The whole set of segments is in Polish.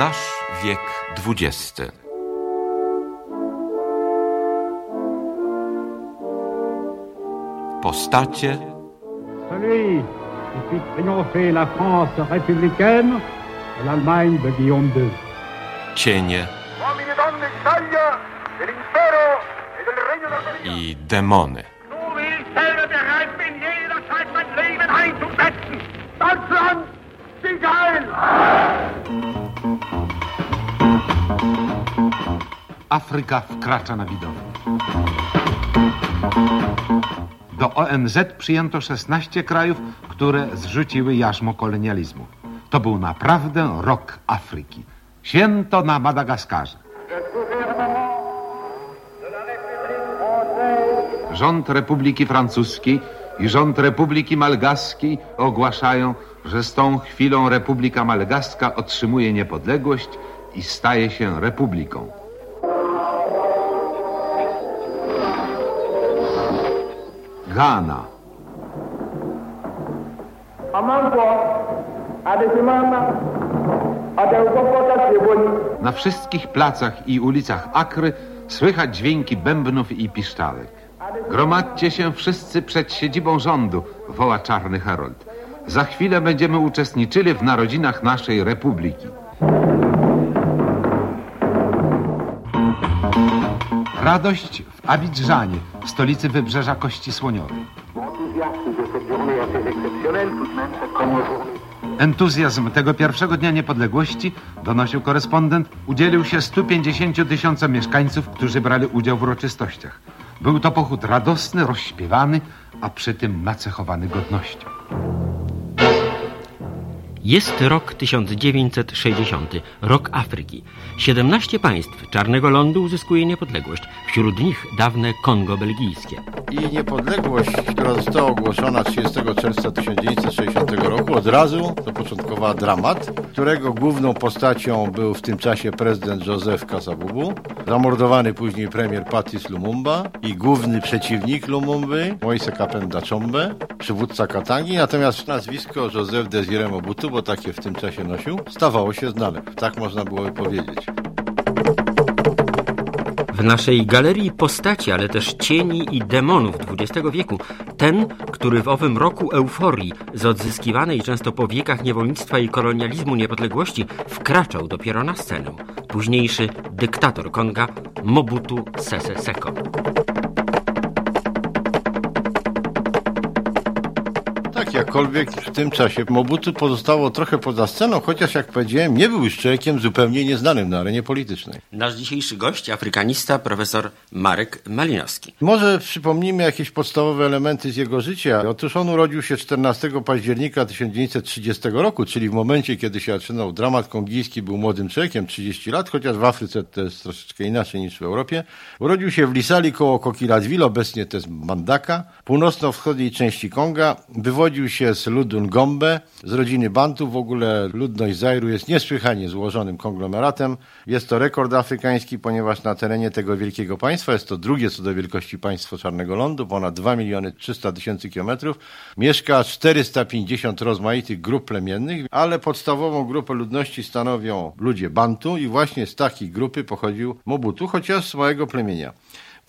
Nasz wiek XX. Postacie Celui qui fit triompher la France républicaine et l'Allemagne de Guillaume II. cienie uomini e Afryka wkracza na widownię. Do ONZ przyjęto 16 krajów, które zrzuciły jarzmo kolonializmu. To był naprawdę rok Afryki. Święto na Madagaskarze. Rząd Republiki Francuskiej i rząd Republiki Malgaskiej ogłaszają, że z tą chwilą Republika Malgaska otrzymuje niepodległość i staje się republiką. Ghana. Na wszystkich placach i ulicach Akry słychać dźwięki bębnów i piszczalek. Gromadźcie się wszyscy przed siedzibą rządu, woła czarny Harold. Za chwilę będziemy uczestniczyli w narodzinach naszej republiki. Radość w Abidżanie, stolicy wybrzeża Kości Słoniowej. Entuzjazm tego pierwszego dnia niepodległości, donosił korespondent, udzielił się 150 tysiącom mieszkańców, którzy brali udział w uroczystościach. Był to pochód radosny, rozśpiewany, a przy tym nacechowany godnością. Jest rok 1960, rok Afryki. 17 państw Czarnego Lądu uzyskuje niepodległość, wśród nich dawne Kongo belgijskie. I niepodległość, która została ogłoszona 30 czerwca 1960 roku, od razu zapoczątkowała dramat, którego główną postacią był w tym czasie prezydent Joseph Kasavubu, zamordowany później premier Patrice Lumumba i główny przeciwnik Lumumby, Moise Kapenda Chombe, przywódca Katangi, natomiast nazwisko Joseph Desire Mobutu, bo takie w tym czasie nosił, stawało się znane. Tak można byłoby powiedzieć. W naszej galerii postaci, ale też cieni i demonów XX wieku, ten, który w owym roku euforii z odzyskiwanej często po wiekach niewolnictwa i kolonializmu niepodległości wkraczał dopiero na scenę. Późniejszy dyktator Konga Mobutu Sese Seko. Jakkolwiek w tym czasie Mobutu pozostało trochę poza sceną, chociaż jak powiedziałem, nie był już człowiekiem zupełnie nieznanym na arenie politycznej. Nasz dzisiejszy gość, afrykanista, profesor Marek Malinowski. Może przypomnijmy jakieś podstawowe elementy z jego życia. Otóż on urodził się 14 października 1930 roku, czyli w momencie, kiedy się zaczynał dramat kongijski, był młodym człowiekiem, 30 lat, chociaż w Afryce to jest troszeczkę inaczej niż w Europie. Urodził się w Lisali koło Kokiladwil, obecnie to jest Mandaka, północno-wschodniej części Konga. Wywodził się z ludu Ngombe, z rodziny Bantów. W ogóle ludność Zairu jest niesłychanie złożonym konglomeratem. Jest to rekord afrykański, ponieważ na terenie tego wielkiego państwa, jest to drugie co do wielkości państwo Czarnego Lądu, ponad 2 miliony 300 tysięcy kilometrów, mieszka 450 rozmaitych grup plemiennych, ale podstawową grupę ludności stanowią ludzie Bantu i właśnie z takiej grupy pochodził Mobutu, chociaż z małego plemienia.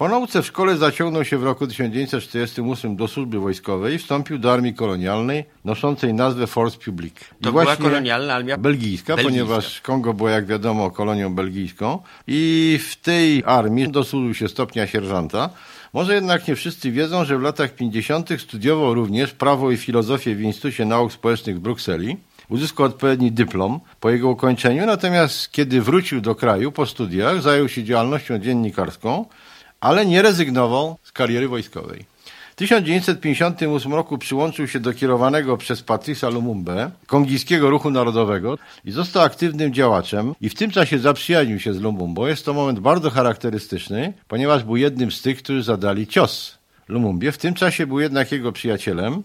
Po nauce w szkole zaciągnął się w roku 1948 do służby wojskowej i wstąpił do armii kolonialnej noszącej nazwę Force Publique. I To była kolonialna armia belgijska, belgijska. ponieważ Kongo było, jak wiadomo, kolonią belgijską i w tej armii dosłużył się stopnia sierżanta. Może jednak nie wszyscy wiedzą, że w latach 50. studiował również prawo i filozofię w Instytucie Nauk Społecznych w Brukseli. Uzyskał odpowiedni dyplom po jego ukończeniu, natomiast kiedy wrócił do kraju po studiach, zajął się działalnością dziennikarską, ale nie rezygnował z kariery wojskowej. W 1958 roku przyłączył się do kierowanego przez Patricia Lumumbe kongijskiego ruchu narodowego i został aktywnym działaczem i w tym czasie zaprzyjaźnił się z Lumumbo. Jest to moment bardzo charakterystyczny, ponieważ był jednym z tych, którzy zadali cios Lumumbie. W tym czasie był jednak jego przyjacielem.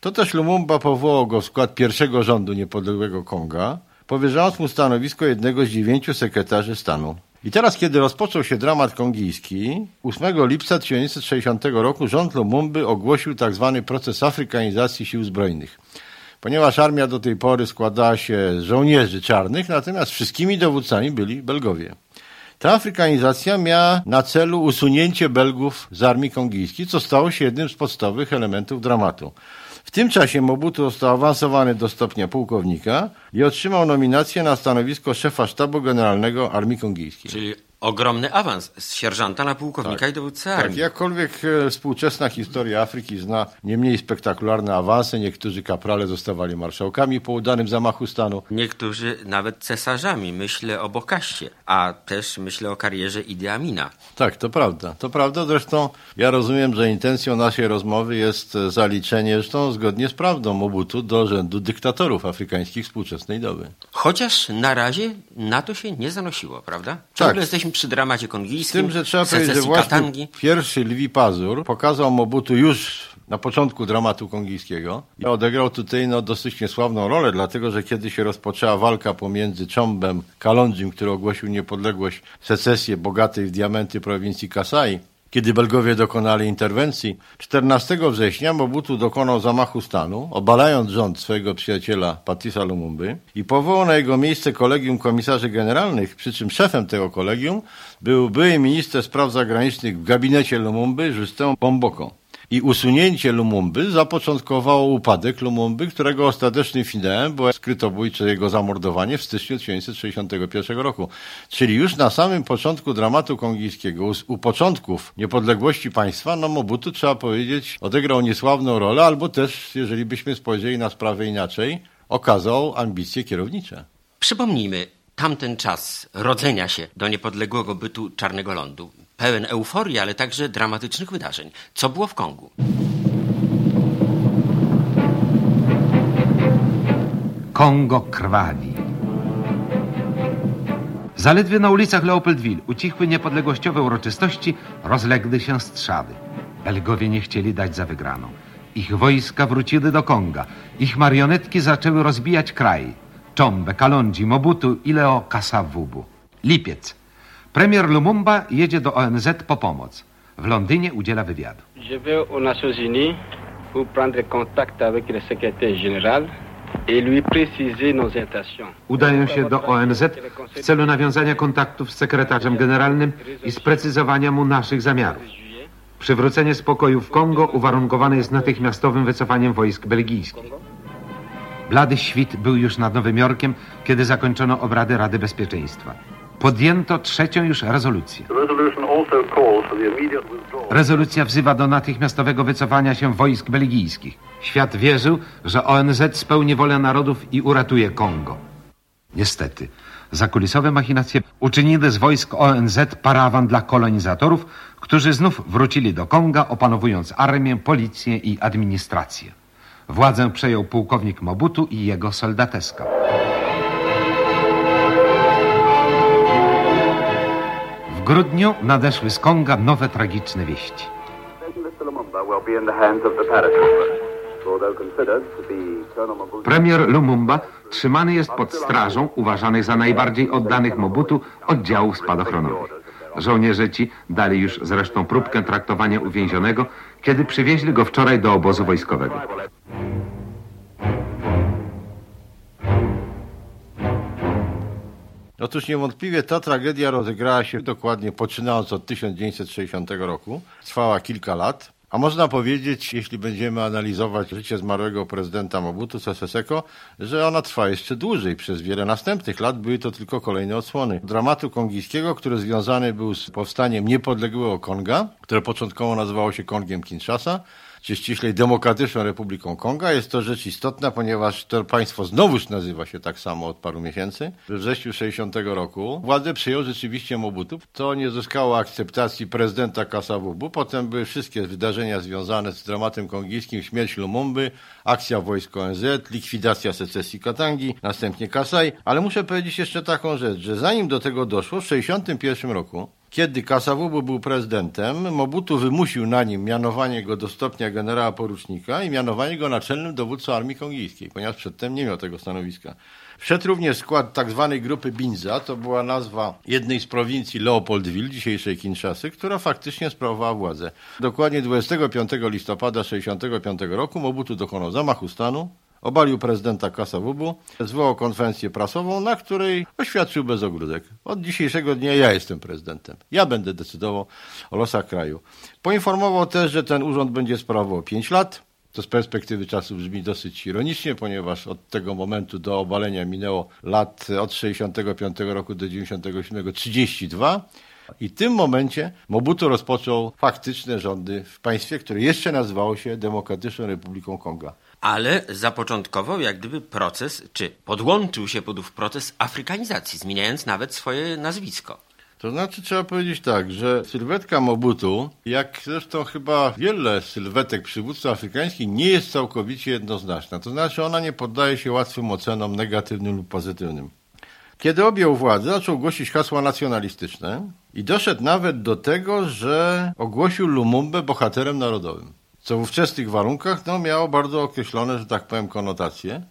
To też Lumumba powołał go w skład pierwszego rządu niepodległego Konga, powierzając mu stanowisko jednego z dziewięciu sekretarzy stanu. I teraz, kiedy rozpoczął się dramat kongijski, 8 lipca 1960 roku rząd Lumumby ogłosił tzw. proces afrykanizacji sił zbrojnych. ponieważ armia do tej pory składała się z żołnierzy czarnych, natomiast wszystkimi dowódcami byli Belgowie. Ta afrykanizacja miała na celu usunięcie Belgów z armii kongijskiej, co stało się jednym z podstawowych elementów dramatu. Tym czasie Mobutu został awansowany do stopnia pułkownika i otrzymał nominację na stanowisko szefa sztabu generalnego Armii Kongijskiej. Czyli ogromny awans z sierżanta na pułkownika i dowódcę Tak, armii. jakkolwiek e, współczesna historia Afryki zna nie mniej spektakularne awanse, niektórzy kaprale zostawali marszałkami po udanym zamachu stanu. Niektórzy nawet cesarzami. Myślę o Bokaście, a też myślę o karierze Idi Amina. Tak, to prawda. To prawda. Zresztą ja rozumiem, że intencją naszej rozmowy jest e, zaliczenie, zresztą zgodnie z prawdą, Mobutu do rzędu dyktatorów afrykańskich współczesnej doby. Chociaż na razie na to się nie zanosiło, prawda? Ciągle Tak. jesteśmy przy dramacie Z kongijskim, tym, że trzeba powiedzieć, że właśnie Katangi. pierwszy Lwi Pazur pokazał Mobutu już na początku dramatu kongijskiego i odegrał tutaj no, dosyć niesławną rolę, dlatego że kiedy się rozpoczęła walka pomiędzy Czombem Kalondzim, który ogłosił niepodległość, secesję bogatej w diamenty prowincji Kasai, kiedy Belgowie dokonali interwencji, 14 września Mobutu dokonał zamachu stanu, obalając rząd swojego przyjaciela Patisa Lumumby i powołał na jego miejsce kolegium komisarzy generalnych, przy czym szefem tego kolegium był były minister spraw zagranicznych w gabinecie Lumumby, Justin Bomboko. I usunięcie Lumumby zapoczątkowało upadek Lumumby, którego ostatecznym finałem było skrytobójcze jego zamordowanie w styczniu 1961 roku. Czyli już na samym początku dramatu kongijskiego, u, u początków niepodległości państwa, no Mobutu trzeba powiedzieć odegrał niesławną rolę, albo też, jeżeli byśmy spojrzeli na sprawę inaczej, okazał ambicje kierownicze. Przypomnijmy, tamten czas rodzenia się do niepodległego bytu Czarnego Lądu. Pełen euforii, ale także dramatycznych wydarzeń. Co było w Kongu? Kongo krwawi. Zaledwie na ulicach Leopoldville ucichły niepodległościowe uroczystości, rozległy się strzały. Belgowie nie chcieli dać za wygraną. Ich wojska wróciły do Konga. Ich marionetki zaczęły rozbijać kraj. Czombe, Kalonji, Mobutu i Leo Kasavubu. Lipiec. Premier Lumumba jedzie do ONZ po pomoc. W Londynie udziela wywiadu. Je vais aux Nations Unies pour prendre contact avec le secrétaire général. Udają się do ONZ w celu nawiązania kontaktów z sekretarzem generalnym i sprecyzowania mu naszych zamiarów. Przywrócenie spokoju w Kongo uwarunkowane jest natychmiastowym wycofaniem wojsk belgijskich. Blady świt był już nad Nowym Jorkiem, kiedy zakończono obrady Rady Bezpieczeństwa. Podjęto trzecią już rezolucję. Rezolucja wzywa do natychmiastowego wycofania się wojsk belgijskich. Świat wierzył, że ONZ spełni wolę narodów i uratuje Kongo. Niestety, zakulisowe machinacje uczyniły z wojsk ONZ parawan dla kolonizatorów, którzy znów wrócili do Konga, opanowując armię, policję i administrację. Władzę przejął pułkownik Mobutu i jego soldateska. W grudniu nadeszły z Konga nowe tragiczne wieści. Premier Lumumba trzymany jest pod strażą uważanych za najbardziej oddanych Mobutu oddziałów spadochronowych. Żołnierze ci dali już zresztą próbkę traktowania uwięzionego, kiedy przywieźli go wczoraj do obozu wojskowego. Otóż niewątpliwie ta tragedia rozegrała się dokładnie poczynając od 1960 roku. Trwała kilka lat. A można powiedzieć, jeśli będziemy analizować życie zmarłego prezydenta Mobutu Sese Seko, że ona trwa jeszcze dłużej. Przez wiele następnych lat były to tylko kolejne odsłony dramatu kongijskiego, który związany był z powstaniem niepodległego Konga, które początkowo nazywało się Kongiem Kinshasa, czy ściślej Demokratyczną Republiką Konga. Jest to rzecz istotna, ponieważ to państwo znowuż nazywa się tak samo od paru miesięcy. We wrześniu 60 roku władzę przyjął rzeczywiście Mobutu. To nie zyskało akceptacji prezydenta Kasavubu. Potem były wszystkie wydarzenia związane z dramatem kongijskim, śmierć Lumumby, akcja wojsk ONZ, likwidacja secesji Katangi, następnie Kasai. Ale muszę powiedzieć jeszcze taką rzecz, że zanim do tego doszło, w 61 roku kiedy Kasavubu był prezydentem, Mobutu wymusił na nim mianowanie go do stopnia generała porucznika i mianowanie go naczelnym dowódcą armii kongijskiej, ponieważ przedtem nie miał tego stanowiska. Wszedł również skład tak zwanej grupy Binza, to była nazwa jednej z prowincji Leopoldville, dzisiejszej Kinshasy, która faktycznie sprawowała władzę. Dokładnie 25 listopada 65 roku Mobutu dokonał zamachu stanu, obalił prezydenta Kasavubu, zwołał konferencję prasową, na której oświadczył bez ogródek. Od dzisiejszego dnia ja jestem prezydentem. Ja będę decydował o losach kraju. Poinformował też, że ten urząd będzie sprawował 5 lat. To z perspektywy czasu brzmi dosyć ironicznie, ponieważ od tego momentu do obalenia minęło lat od 65 roku do 97 32. I w tym momencie Mobutu rozpoczął faktyczne rządy w państwie, które jeszcze nazywało się Demokratyczną Republiką Konga. Ale zapoczątkował jak gdyby proces, czy podłączył się pod ów proces afrykanizacji, zmieniając nawet swoje nazwisko. To znaczy trzeba powiedzieć tak, że sylwetka Mobutu, jak zresztą chyba wiele sylwetek przywódców afrykańskich, nie jest całkowicie jednoznaczna. To znaczy ona nie poddaje się łatwym ocenom negatywnym lub pozytywnym. Kiedy objął władzę, zaczął głosić hasła nacjonalistyczne i doszedł nawet do tego, że ogłosił Lumumbę bohaterem narodowym. Co w ówczesnych warunkach no, miało bardzo określone, że tak powiem, konotacje.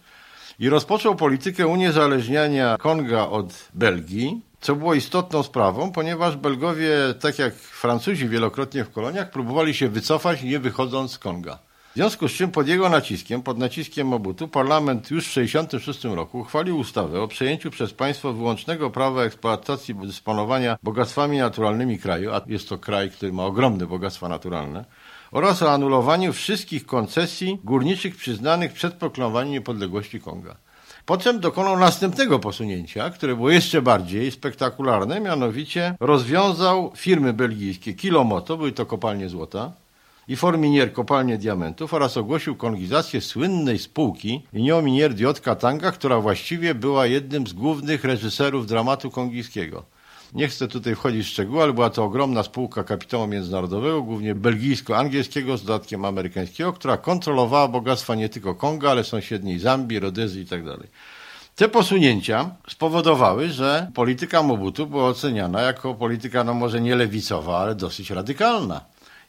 I rozpoczął politykę uniezależniania Konga od Belgii, co było istotną sprawą, ponieważ Belgowie, tak jak Francuzi wielokrotnie w koloniach, próbowali się wycofać, nie wychodząc z Konga. W związku z czym pod jego naciskiem, pod naciskiem Mobutu, parlament już w 1966 roku uchwalił ustawę o przejęciu przez państwo wyłącznego prawa eksploatacji dysponowania bogactwami naturalnymi kraju, a jest to kraj, który ma ogromne bogactwa naturalne, oraz o anulowaniu wszystkich koncesji górniczych przyznanych przed proklamowaniem niepodległości Konga. Potem dokonał następnego posunięcia, które było jeszcze bardziej spektakularne, mianowicie rozwiązał firmy belgijskie Kilomoto, były to kopalnie złota, i Forminier kopalnie diamentów oraz ogłosił kongizację słynnej spółki Union Minier Diot Katanga, która właściwie była jednym z głównych reżyserów dramatu kongijskiego. Nie chcę tutaj wchodzić w szczegóły, ale była to ogromna spółka kapitału międzynarodowego, głównie belgijsko-angielskiego z dodatkiem amerykańskiego, która kontrolowała bogactwa nie tylko Konga, ale sąsiedniej Zambii, Rodezy itd. Tak Te posunięcia spowodowały, że polityka Mobutu była oceniana jako polityka, no może nie lewicowa, ale dosyć radykalna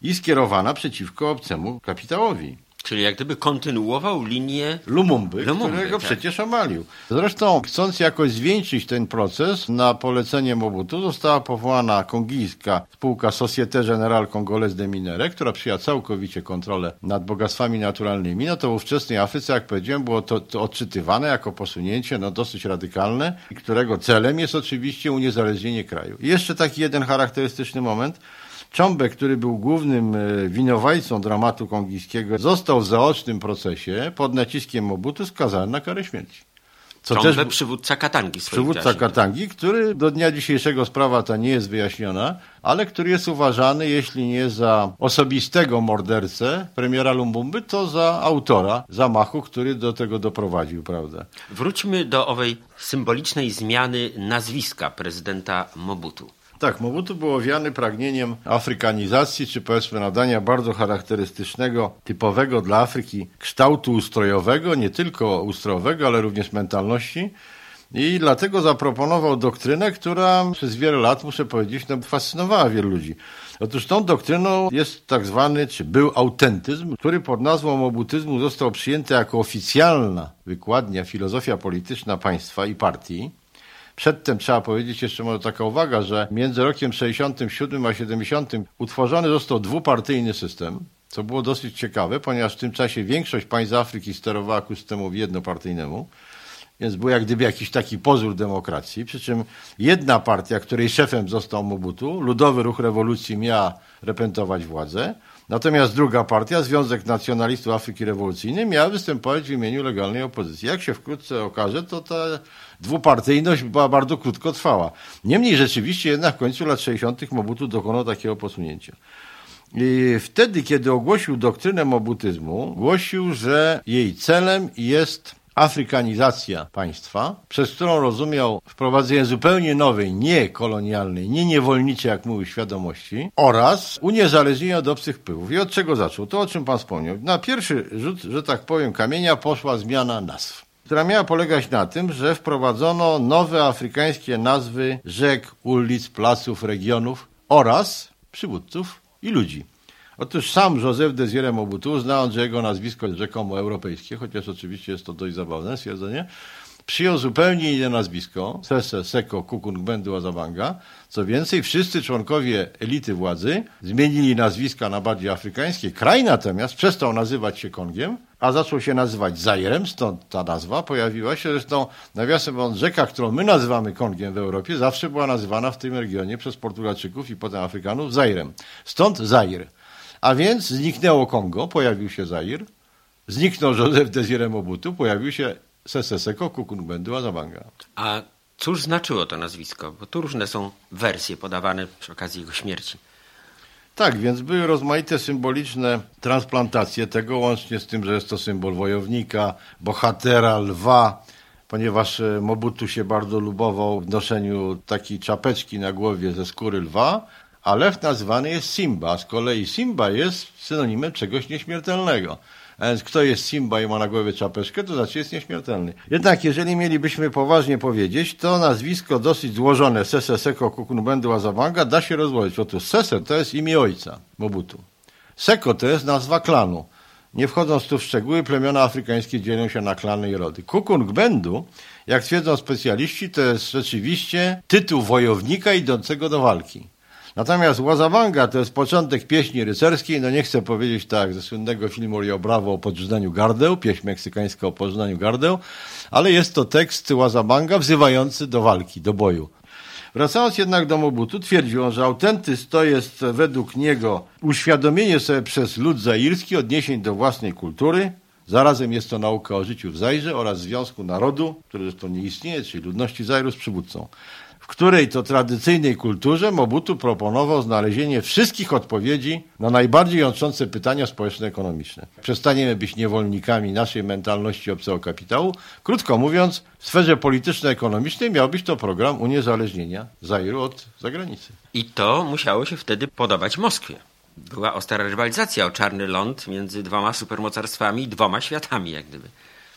i skierowana przeciwko obcemu kapitałowi. Czyli jak gdyby kontynuował linię Lumumby, Lumumby którego tak. przecież omalił. Zresztą, chcąc jakoś zwieńczyć ten proces, na polecenie Mobutu została powołana kongijska spółka Société Générale Congolaise de Minere, która przyjęła całkowicie kontrolę nad bogactwami naturalnymi. No to w ówczesnej Afryce, jak powiedziałem, było to, to odczytywane jako posunięcie no, dosyć radykalne, którego celem jest oczywiście uniezależnienie kraju. I jeszcze taki jeden charakterystyczny moment. Cząbek, który był głównym e, winowajcą dramatu kongijskiego, został w zaocznym procesie pod naciskiem Mobutu skazany na karę śmierci. Co Trąbę też przywódca Katangi. Przywódca. Katangi, który do dnia dzisiejszego sprawa ta nie jest wyjaśniona, ale który jest uważany, jeśli nie za osobistego mordercę premiera Lumbumby, to za autora zamachu, który do tego doprowadził, prawda? Wróćmy do owej symbolicznej zmiany nazwiska prezydenta Mobutu. Tak, Mobutu był owiany pragnieniem afrykanizacji, czy powiedzmy nadania bardzo charakterystycznego, typowego dla Afryki kształtu ustrojowego, nie tylko ustrojowego, ale również mentalności. I dlatego zaproponował doktrynę, która przez wiele lat, muszę powiedzieć, no, fascynowała wielu ludzi. Otóż tą doktryną jest tak zwany, czy był autentyzm, który pod nazwą mobutyzmu został przyjęty jako oficjalna wykładnia filozofia polityczna państwa i partii. Przedtem trzeba powiedzieć jeszcze może taka uwaga, że między rokiem 67 a 70 utworzony został dwupartyjny system, co było dosyć ciekawe, ponieważ w tym czasie większość państw Afryki sterowała ku systemowi jednopartyjnemu, więc był jak gdyby jakiś taki pozór demokracji, przy czym jedna partia, której szefem został Mobutu, Ludowy Ruch Rewolucji miała reprezentować władzę, Natomiast druga partia, Związek Nacjonalistów Afryki Rewolucyjnej, miała występować w imieniu legalnej opozycji. Jak się wkrótce okaże, to ta dwupartyjność była bardzo krótko trwała. Niemniej rzeczywiście jednak w końcu lat 60. Mobutu dokonał takiego posunięcia. I wtedy, kiedy ogłosił doktrynę mobutyzmu, głosił, że jej celem jest afrykanizacja państwa, przez którą rozumiał wprowadzenie zupełnie nowej, nie kolonialnej, nie niewolniczej, jak mówił, świadomości oraz uniezależnienie od obcych wpływów. I od czego zaczął? To, o czym pan wspomniał. Na pierwszy rzut, że tak powiem, kamienia poszła zmiana nazw która miała polegać na tym, że wprowadzono nowe afrykańskie nazwy rzek, ulic, placów, regionów oraz przywódców i ludzi. Otóż sam Józef Desire Mobutu, znając, że jego nazwisko jest rzekomo europejskie, chociaż oczywiście jest to dość zabawne stwierdzenie, przyjął zupełnie inne nazwisko, Sese Seko Kukungbendu Azabanga. Co więcej, wszyscy członkowie elity władzy zmienili nazwiska na bardziej afrykańskie. Kraj natomiast przestał nazywać się Kongiem, a zaczął się nazywać Zairem, stąd ta nazwa pojawiła się. Zresztą, nawiasem mówiąc, rzeka, którą my nazywamy Kongiem w Europie, zawsze była nazywana w tym regionie przez Portugalczyków i potem Afrykanów Zairem. Stąd Zair. A więc zniknęło Kongo, pojawił się Zair, zniknął Józef Desire Mobutu, pojawił się Seseseko Kukungbendu Azabanga. A cóż znaczyło to nazwisko? Bo tu różne są wersje podawane przy okazji jego śmierci. Tak, więc były rozmaite symboliczne transplantacje tego, łącznie z tym, że jest to symbol wojownika, bohatera, lwa, ponieważ e, Mobutu się bardzo lubował w noszeniu takiej czapeczki na głowie ze skóry lwa, a lew nazywany jest Simba. Z kolei Simba jest synonimem czegoś nieśmiertelnego. A więc kto jest Simba i ma na głowie czapeczkę, to znaczy jest nieśmiertelny. Jednak jeżeli mielibyśmy poważnie powiedzieć, to nazwisko dosyć złożone Sese Seko Kukunbendu Azabanga da się rozłożyć. Otóż Sese to jest imię ojca Mobutu. Seko to jest nazwa klanu. Nie wchodząc tu w szczegóły, plemiona afrykańskie dzielą się na klany i rody. Kukungbendu, jak twierdzą specjaliści, to jest rzeczywiście tytuł wojownika idącego do walki. Natomiast Łazawanga to jest początek pieśni rycerskiej, no nie chcę powiedzieć tak, ze słynnego filmu Rio Bravo o podrzuceniu gardeł, pieśń meksykańska o podrzuceniu gardeł, ale jest to tekst Łazabanga wzywający do walki, do boju. Wracając jednak do Mobutu, twierdził on, że autentyzm to jest według niego uświadomienie sobie przez lud zairski odniesień do własnej kultury, Zarazem jest to nauka o życiu w Zairze oraz związku narodu, który zresztą nie istnieje, czyli ludności Zairu z przywódcą której to tradycyjnej kulturze Mobutu proponował znalezienie wszystkich odpowiedzi na najbardziej jątrzące pytania społeczno-ekonomiczne. Przestaniemy być niewolnikami naszej mentalności obcego kapitału. Krótko mówiąc, w sferze polityczno-ekonomicznej miał być to program uniezależnienia Zairu od zagranicy. I to musiało się wtedy podobać Moskwie. Była ostra rywalizacja o czarny ląd między dwoma supermocarstwami, dwoma światami, jak gdyby.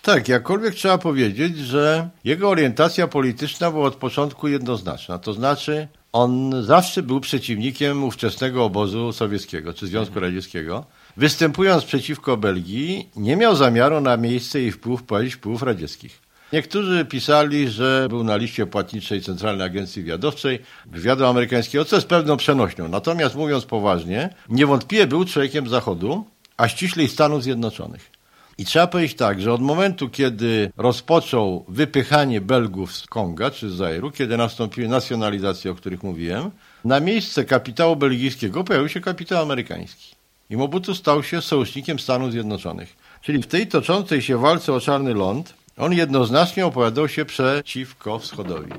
Tak, jakkolwiek trzeba powiedzieć, że jego orientacja polityczna była od początku jednoznaczna. To znaczy, on zawsze był przeciwnikiem ówczesnego obozu sowieckiego czy Związku Radzieckiego. Występując przeciwko Belgii, nie miał zamiaru na miejsce i wpływ wprowadzić wpływów radzieckich. Niektórzy pisali, że był na liście płatniczej Centralnej Agencji Wywiadowczej wywiadu amerykańskiego, co jest pewną przenośnią. Natomiast mówiąc poważnie, niewątpliwie był człowiekiem Zachodu, a ściślej Stanów Zjednoczonych. I trzeba powiedzieć tak, że od momentu, kiedy rozpoczął wypychanie Belgów z Konga czy z Zairu, kiedy nastąpiły nacjonalizacje, o których mówiłem, na miejsce kapitału belgijskiego pojawił się kapitał amerykański. I Mobutu stał się sojusznikiem Stanów Zjednoczonych. Czyli w tej toczącej się walce o Czarny Ląd on jednoznacznie opowiadał się przeciwko wschodowi.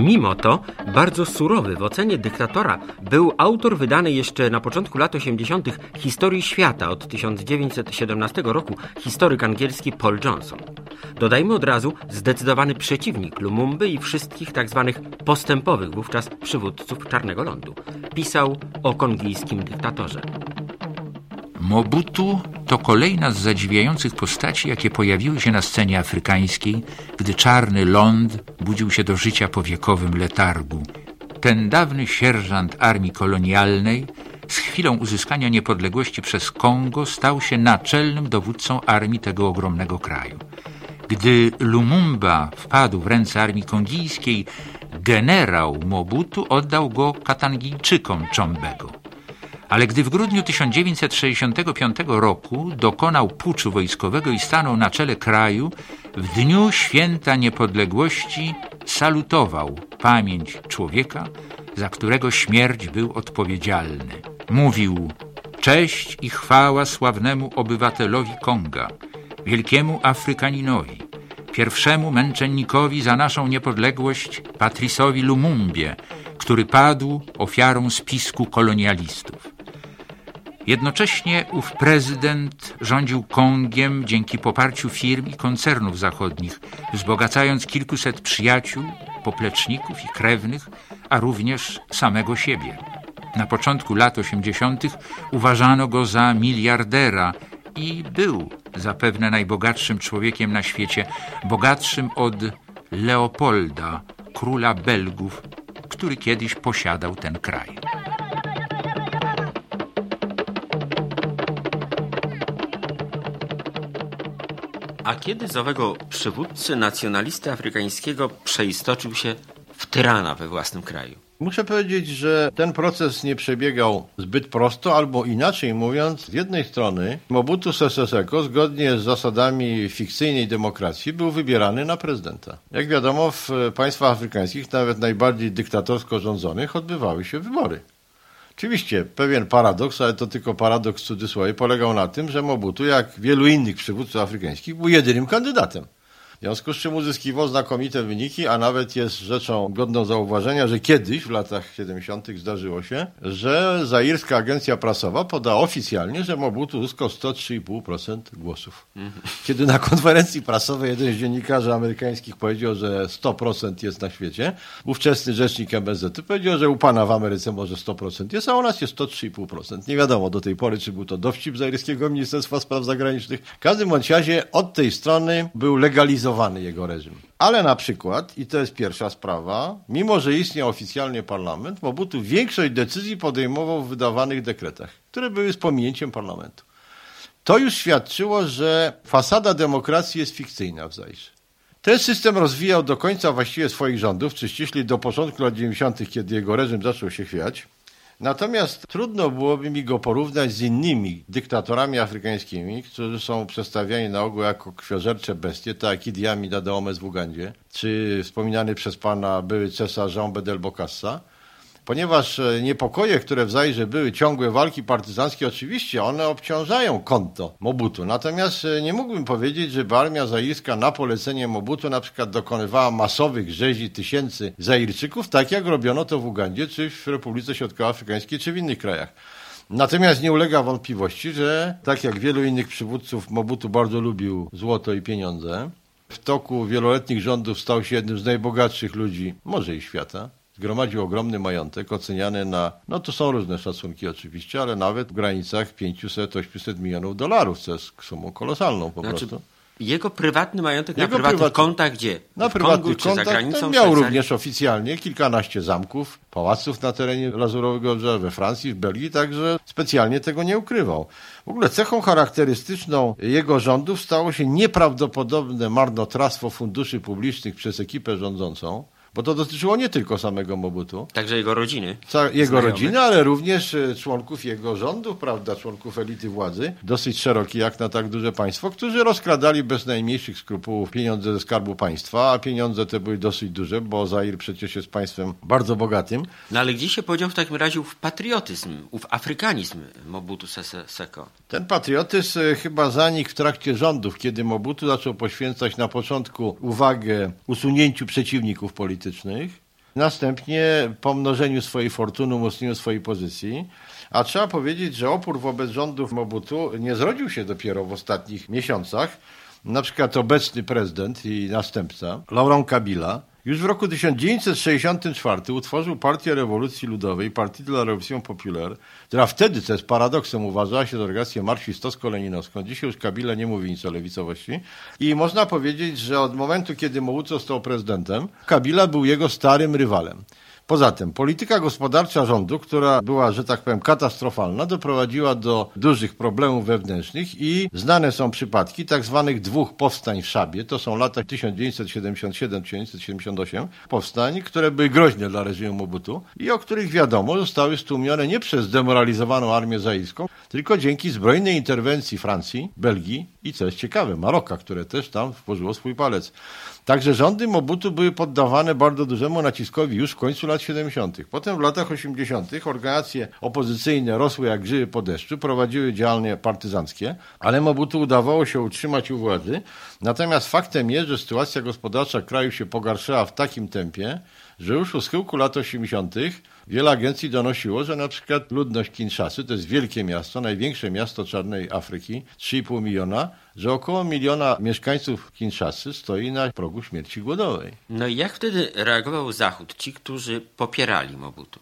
Mimo to bardzo surowy w ocenie dyktatora był autor wydanej jeszcze na początku lat 80. Historii świata od 1917 roku, historyk angielski Paul Johnson. Dodajmy od razu zdecydowany przeciwnik Lumumby i wszystkich tzw. Tak postępowych wówczas przywódców Czarnego Lądu. Pisał o kongijskim dyktatorze. Mobutu to kolejna z zadziwiających postaci, jakie pojawiły się na scenie afrykańskiej, gdy czarny ląd budził się do życia po wiekowym letargu. Ten dawny sierżant armii kolonialnej z chwilą uzyskania niepodległości przez Kongo stał się naczelnym dowódcą armii tego ogromnego kraju. Gdy Lumumba wpadł w ręce armii kongijskiej, generał Mobutu oddał go Katangijczykom Czombego. Ale gdy w grudniu 1965 roku dokonał puczu wojskowego i stanął na czele kraju, w dniu święta niepodległości salutował pamięć człowieka, za którego śmierć był odpowiedzialny. Mówił, cześć i chwała sławnemu obywatelowi Konga, wielkiemu Afrykaninowi, pierwszemu męczennikowi za naszą niepodległość, Patrisowi Lumumbie, który padł ofiarą spisku kolonialistów. Jednocześnie ów prezydent rządził Kongiem dzięki poparciu firm i koncernów zachodnich, wzbogacając kilkuset przyjaciół, popleczników i krewnych, a również samego siebie. Na początku lat 80. uważano go za miliardera i był zapewne najbogatszym człowiekiem na świecie, bogatszym od Leopolda, króla Belgów, który kiedyś posiadał ten kraj. A kiedy z owego przywódcy nacjonalisty afrykańskiego przeistoczył się w tyrana we własnym kraju? Muszę powiedzieć, że ten proces nie przebiegał zbyt prosto, albo inaczej mówiąc, z jednej strony Mobutu Sese Seko, zgodnie z zasadami fikcyjnej demokracji, był wybierany na prezydenta. Jak wiadomo, w państwach afrykańskich, nawet najbardziej dyktatorsko rządzonych, odbywały się wybory. Oczywiście pewien paradoks, ale to tylko paradoks w cudzysłowie, polegał na tym, że Mobutu, jak wielu innych przywódców afrykańskich, był jedynym kandydatem. W związku z czym uzyskiwał znakomite wyniki, a nawet jest rzeczą godną zauważenia, że kiedyś w latach 70. zdarzyło się, że zairska agencja prasowa podała oficjalnie, że Mobutu uzyskał 103,5% głosów. Kiedy na konferencji prasowej jeden z dziennikarzy amerykańskich powiedział, że 100% jest na świecie, ówczesny rzecznik MSZ powiedział, że u pana w Ameryce może 100% jest, a u nas jest 103,5%. Nie wiadomo do tej pory, czy był to dowcip zairskiego Ministerstwa Spraw Zagranicznych. W każdym bądź razie od tej strony był legalizowany jego reżim. Ale na przykład, i to jest pierwsza sprawa, mimo że istniał oficjalnie parlament, Mobutu większość decyzji podejmował w wydawanych dekretach, które były z pominięciem parlamentu. To już świadczyło, że fasada demokracji jest fikcyjna w Zairze. Ten system rozwijał do końca właściwie swoich rządów, czy do początku lat 90., kiedy jego reżim zaczął się chwiać. Natomiast trudno byłoby mi go porównać z innymi dyktatorami afrykańskimi, którzy są przedstawiani na ogół jako krwiożercze bestie, tak jak Idi Amin Dadaomes w Ugandzie, czy wspominany przez pana były cesarz Jean Bedel Bokassa, ponieważ niepokoje, które w Zairze były, ciągłe walki partyzanckie, oczywiście one obciążają konto Mobutu. Natomiast nie mógłbym powiedzieć, żeby armia zairska na polecenie Mobutu na przykład dokonywała masowych rzezi tysięcy Zairczyków, tak jak robiono to w Ugandzie, czy w Republice Środkowoafrykańskiej, czy w innych krajach. Natomiast nie ulega wątpliwości, że tak jak wielu innych przywódców, Mobutu bardzo lubił złoto i pieniądze. W toku wieloletnich rządów stał się jednym z najbogatszych ludzi, może i świata. Zgromadził ogromny majątek, oceniany na, no to są różne szacunki oczywiście, ale nawet w granicach 500-800 milionów dolarów, co jest sumą kolosalną po Znaczy, prostu. Jego prywatny majątek Jego na prywatnych prywatny- kontach gdzie? Na w prywatnych Kongu czy za kontach granicą miał również oficjalnie kilkanaście zamków, pałaców na terenie Lazurowego Brzeża we Francji, w Belgii, także specjalnie tego nie ukrywał. W ogóle cechą charakterystyczną jego rządów stało się nieprawdopodobne marnotrawstwo funduszy publicznych przez ekipę rządzącą, bo to dotyczyło nie tylko samego Mobutu, Także jego rodziny. Ca- jego znajomych. rodziny, ale również e, członków jego rządów, prawda, członków elity władzy, dosyć szeroki jak na tak duże państwo, którzy rozkradali bez najmniejszych skrupułów pieniądze ze skarbu państwa, a pieniądze te były dosyć duże, bo Zair przecież jest państwem bardzo bogatym. No ale gdzie się podział w takim razie ów patriotyzm, ów afrykanizm Mobutu Sese Seko? Ten patriotyzm e, chyba zanikł w trakcie rządów, kiedy Mobutu zaczął poświęcać na początku uwagę usunięciu przeciwników politycznych, następnie pomnożeniu swojej fortuny, umocnieniu swojej pozycji. A trzeba powiedzieć, że opór wobec rządów Mobutu nie zrodził się dopiero w ostatnich miesiącach. Na przykład obecny prezydent i następca, Laurent Kabila, już w roku 1964 utworzył Partię Rewolucji Ludowej, Partie de la Révolution Populaire, która wtedy, co jest paradoksem, uważała się za organizację marksistowsko-leninowską. Dzisiaj już Kabila nie mówi nic o lewicowości. I można powiedzieć, że od momentu, kiedy Mobutu został prezydentem, Kabila był jego starym rywalem. Poza tym, polityka gospodarcza rządu, która była, że tak powiem, katastrofalna, doprowadziła do dużych problemów wewnętrznych i znane są przypadki tak zwanych dwóch powstań w Szabie. To są lata 1977-1978. Powstań, które były groźne dla reżimu Mobutu i o których wiadomo zostały stłumione nie przez zdemoralizowaną armię zairską, tylko dzięki zbrojnej interwencji Francji, Belgii i, co jest ciekawe, Maroka, które też tam włożyło swój palec. Także rządy Mobutu były poddawane bardzo dużemu naciskowi już w końcu lat 70. Potem w latach 80. organizacje opozycyjne rosły jak grzyby po deszczu, prowadziły działalnie partyzanckie, ale Mobutu udawało się utrzymać u władzy. Natomiast faktem jest, że sytuacja gospodarcza kraju się pogarszała w takim tempie, że już u schyłku lat 80. wiele agencji donosiło, że na przykład ludność Kinshasy, to jest wielkie miasto, największe miasto czarnej Afryki, 3,5 miliona, że około miliona mieszkańców Kinshasy stoi na progu śmierci głodowej. No i jak wtedy reagował Zachód, ci, którzy popierali Mobutu?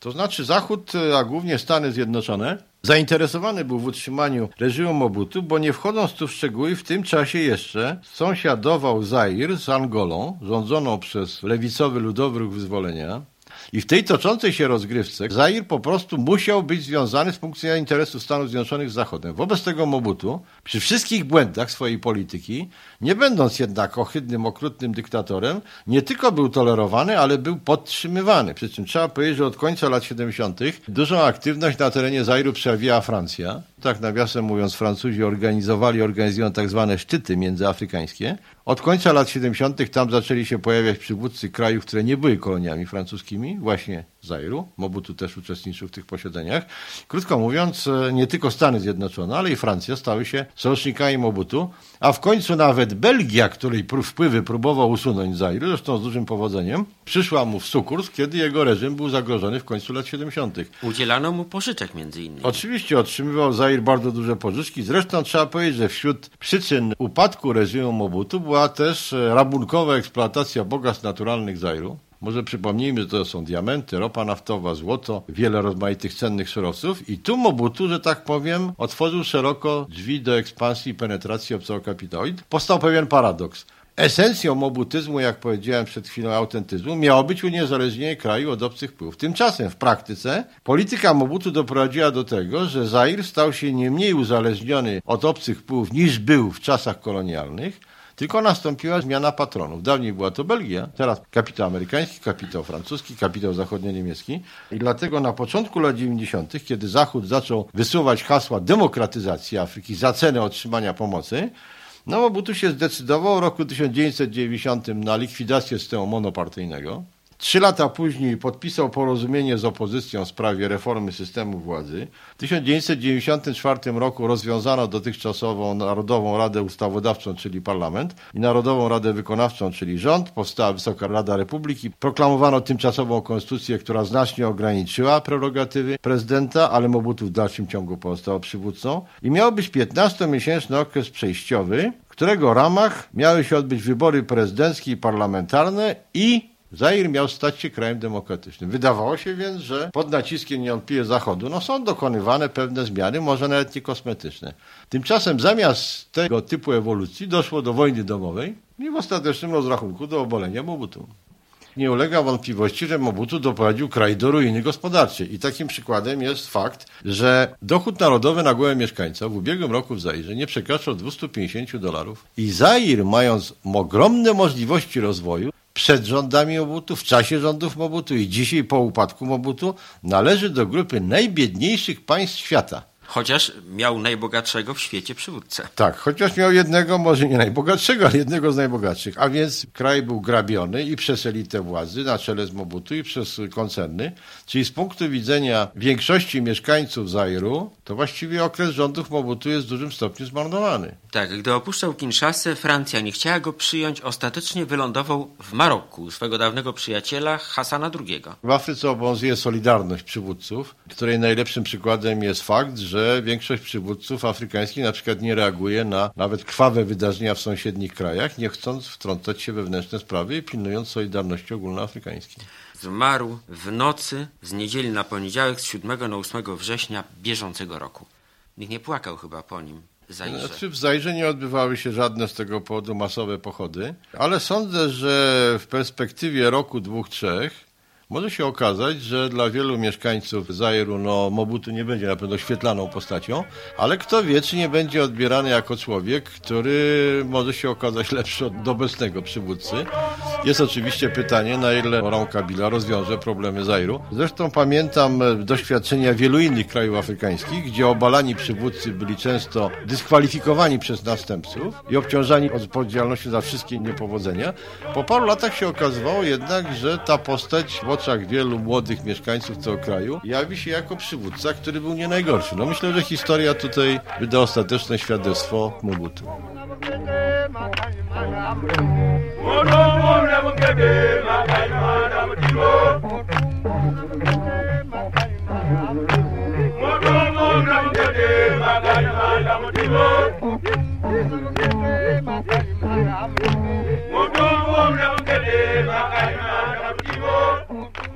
To znaczy Zachód, a głównie Stany Zjednoczone, zainteresowany był w utrzymaniu reżimu Mobutu, bo nie wchodząc tu w szczegóły, w tym czasie jeszcze sąsiadował Zair z Angolą, rządzoną przez lewicowy ludowy ruch wyzwolenia. I w tej toczącej się rozgrywce Zair po prostu musiał być związany z widzenia interesów Stanów Zjednoczonych z Zachodem. Wobec tego Mobutu, przy wszystkich błędach swojej polityki, nie będąc jednak ohydnym, okrutnym dyktatorem, nie tylko był tolerowany, ale był podtrzymywany. Przy czym trzeba powiedzieć, że od końca lat 70. dużą aktywność na terenie Zairu przejawiła Francja. Tak nawiasem mówiąc, Francuzi organizowali, organizują tak zwane szczyty międzyafrykańskie. Od końca lat 70. tam zaczęli się pojawiać przywódcy krajów, które nie były koloniami francuskimi, właśnie Zairu. Mobutu też uczestniczył w tych posiedzeniach. Krótko mówiąc, e, nie tylko Stany Zjednoczone, ale i Francja stały się sojusznikami Mobutu, a w końcu nawet Belgia, której wpływy próbował usunąć Zairu, zresztą z dużym powodzeniem, przyszła mu w sukurs, kiedy jego reżim był zagrożony w końcu lat 70. Udzielano mu pożyczek między innymi. Oczywiście otrzymywał Zair bardzo duże pożyczki. Zresztą trzeba powiedzieć, że wśród przyczyn upadku reżimu Mobutu była też e, rabunkowa eksploatacja bogactw naturalnych Zairu. Może przypomnijmy, że to są diamenty, ropa naftowa, złoto, wiele rozmaitych cennych surowców i tu Mobutu, że tak powiem, otworzył szeroko drzwi do ekspansji i penetracji obcego kapitału. I powstał pewien paradoks. Esencją mobutyzmu, jak powiedziałem przed chwilą, autentyzmu, miało być uniezależnienie kraju od obcych wpływów. Tymczasem w praktyce polityka Mobutu doprowadziła do tego, że Zair stał się nie mniej uzależniony od obcych wpływów niż był w czasach kolonialnych, tylko nastąpiła zmiana patronów. Dawniej była to Belgia, teraz kapitał amerykański, kapitał francuski, kapitał zachodnio-niemiecki. I dlatego na początku lat 90., kiedy Zachód zaczął wysuwać hasła demokratyzacji Afryki za cenę otrzymania pomocy, no Mobutu się zdecydował w roku 1990 na likwidację systemu monopartyjnego. Trzy lata później podpisał porozumienie z opozycją w sprawie reformy systemu władzy. W 1994 roku rozwiązano dotychczasową Narodową Radę Ustawodawczą, czyli parlament, i Narodową Radę Wykonawczą, czyli rząd. Powstała Wysoka Rada Republiki. Proklamowano tymczasową konstytucję, która znacznie ograniczyła prerogatywy prezydenta, ale Mobutu w dalszym ciągu pozostał przywódcą. I miał być 15-miesięczny okres przejściowy, w którego ramach miały się odbyć wybory prezydenckie i parlamentarne i Zair miał stać się krajem demokratycznym. Wydawało się więc, że pod naciskiem niewątpliwie Zachodu no, są dokonywane pewne zmiany, może nawet nie kosmetyczne. Tymczasem zamiast tego typu ewolucji doszło do wojny domowej i w ostatecznym rozrachunku do obalenia Mobutu. Nie ulega wątpliwości, że Mobutu doprowadził kraj do ruiny gospodarczej. I takim przykładem jest fakt, że dochód narodowy na głowę mieszkańca w ubiegłym roku w Zairze nie przekraczał 250 dolarów. I Zair, mając ogromne możliwości rozwoju, przed rządami Mobutu, w czasie rządów Mobutu i dzisiaj po upadku Mobutu należy do grupy najbiedniejszych państw świata. Chociaż miał najbogatszego w świecie przywódcę. Tak, chociaż miał jednego, może nie najbogatszego, ale jednego z najbogatszych. A więc kraj był grabiony i przez elitę władzy na czele z Mobutu i przez koncerny. Czyli z punktu widzenia większości mieszkańców Zairu, to właściwie okres rządów Mobutu jest w dużym stopniu zmarnowany. Tak, gdy opuszczał Kinshasę, Francja nie chciała go przyjąć, ostatecznie wylądował w Maroku, swego dawnego przyjaciela Hasana II. W Afryce obowiązuje solidarność przywódców, której najlepszym przykładem jest fakt, że większość przywódców afrykańskich na przykład nie reaguje na nawet krwawe wydarzenia w sąsiednich krajach, nie chcąc wtrącać się we wewnętrzne sprawy i pilnując solidarności ogólnoafrykańskiej. Zmarł w nocy z niedzieli na poniedziałek z 7 na 8 września bieżącego roku. Nikt nie płakał chyba po nim. Zairze. Znaczy w Zairze nie odbywały się żadne z tego powodu masowe pochody, ale sądzę, że w perspektywie roku, dwóch, trzech może się okazać, że dla wielu mieszkańców Zairu no, Mobutu nie będzie na pewno świetlaną postacią, ale kto wie, czy nie będzie odbierany jako człowiek, który może się okazać lepszy od obecnego przywódcy. Jest oczywiście pytanie, na ile Laurent Kabila rozwiąże problemy Zairu. Zresztą pamiętam doświadczenia wielu innych krajów afrykańskich, gdzie obalani przywódcy byli często dyskwalifikowani przez następców i obciążani odpowiedzialnością za wszystkie niepowodzenia. Po paru latach się okazywało jednak, że ta postać oczach wielu młodych mieszkańców tego kraju jawi się jako przywódca, który był nie najgorszy. No myślę, że historia tutaj wyda ostateczne świadectwo Mobutu. Mundo, Uhum.